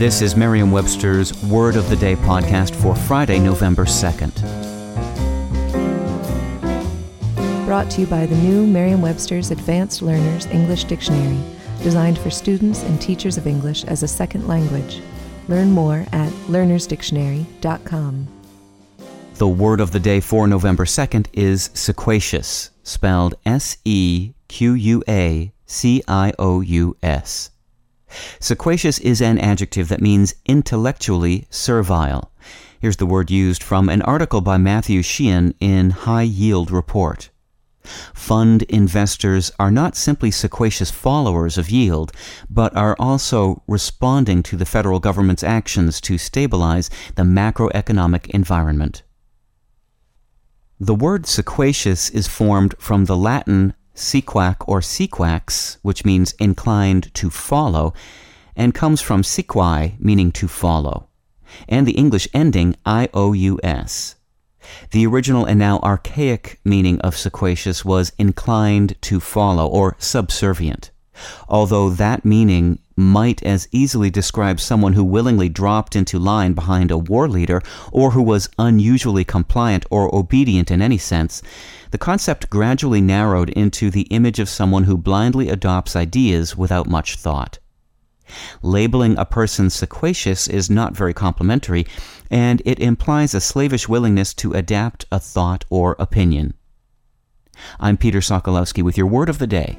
This is Merriam-Webster's Word of the Day podcast for Friday, November 2nd. Brought to you by the new Merriam-Webster's Advanced Learners English Dictionary, designed for students and teachers of English as a second language. Learn more at learnersdictionary.com. The word of the day for November 2nd is sequacious, spelled S E Q U A C I O U S. Sequacious is an adjective that means intellectually servile. Here's the word used from an article by Matthew Sheahan in High Yield Report. Fund investors are not simply sequacious followers of yield, but are also responding to the federal government's actions to stabilize the macroeconomic environment. The word sequacious is formed from the Latin sequac or sequax, which means inclined to follow, and comes from sequi, meaning to follow, and the English ending ious. The original and now archaic meaning of sequacious was inclined to follow or subservient, although that meaning might as easily describe someone who willingly dropped into line behind a war leader or who was unusually compliant or obedient in any sense. The concept gradually narrowed into the image of someone who blindly adopts ideas without much thought. Labeling a person sequacious is not very complimentary, and it implies a slavish willingness to adapt a thought or opinion. I'm Peter Sokolowski with your word of the day.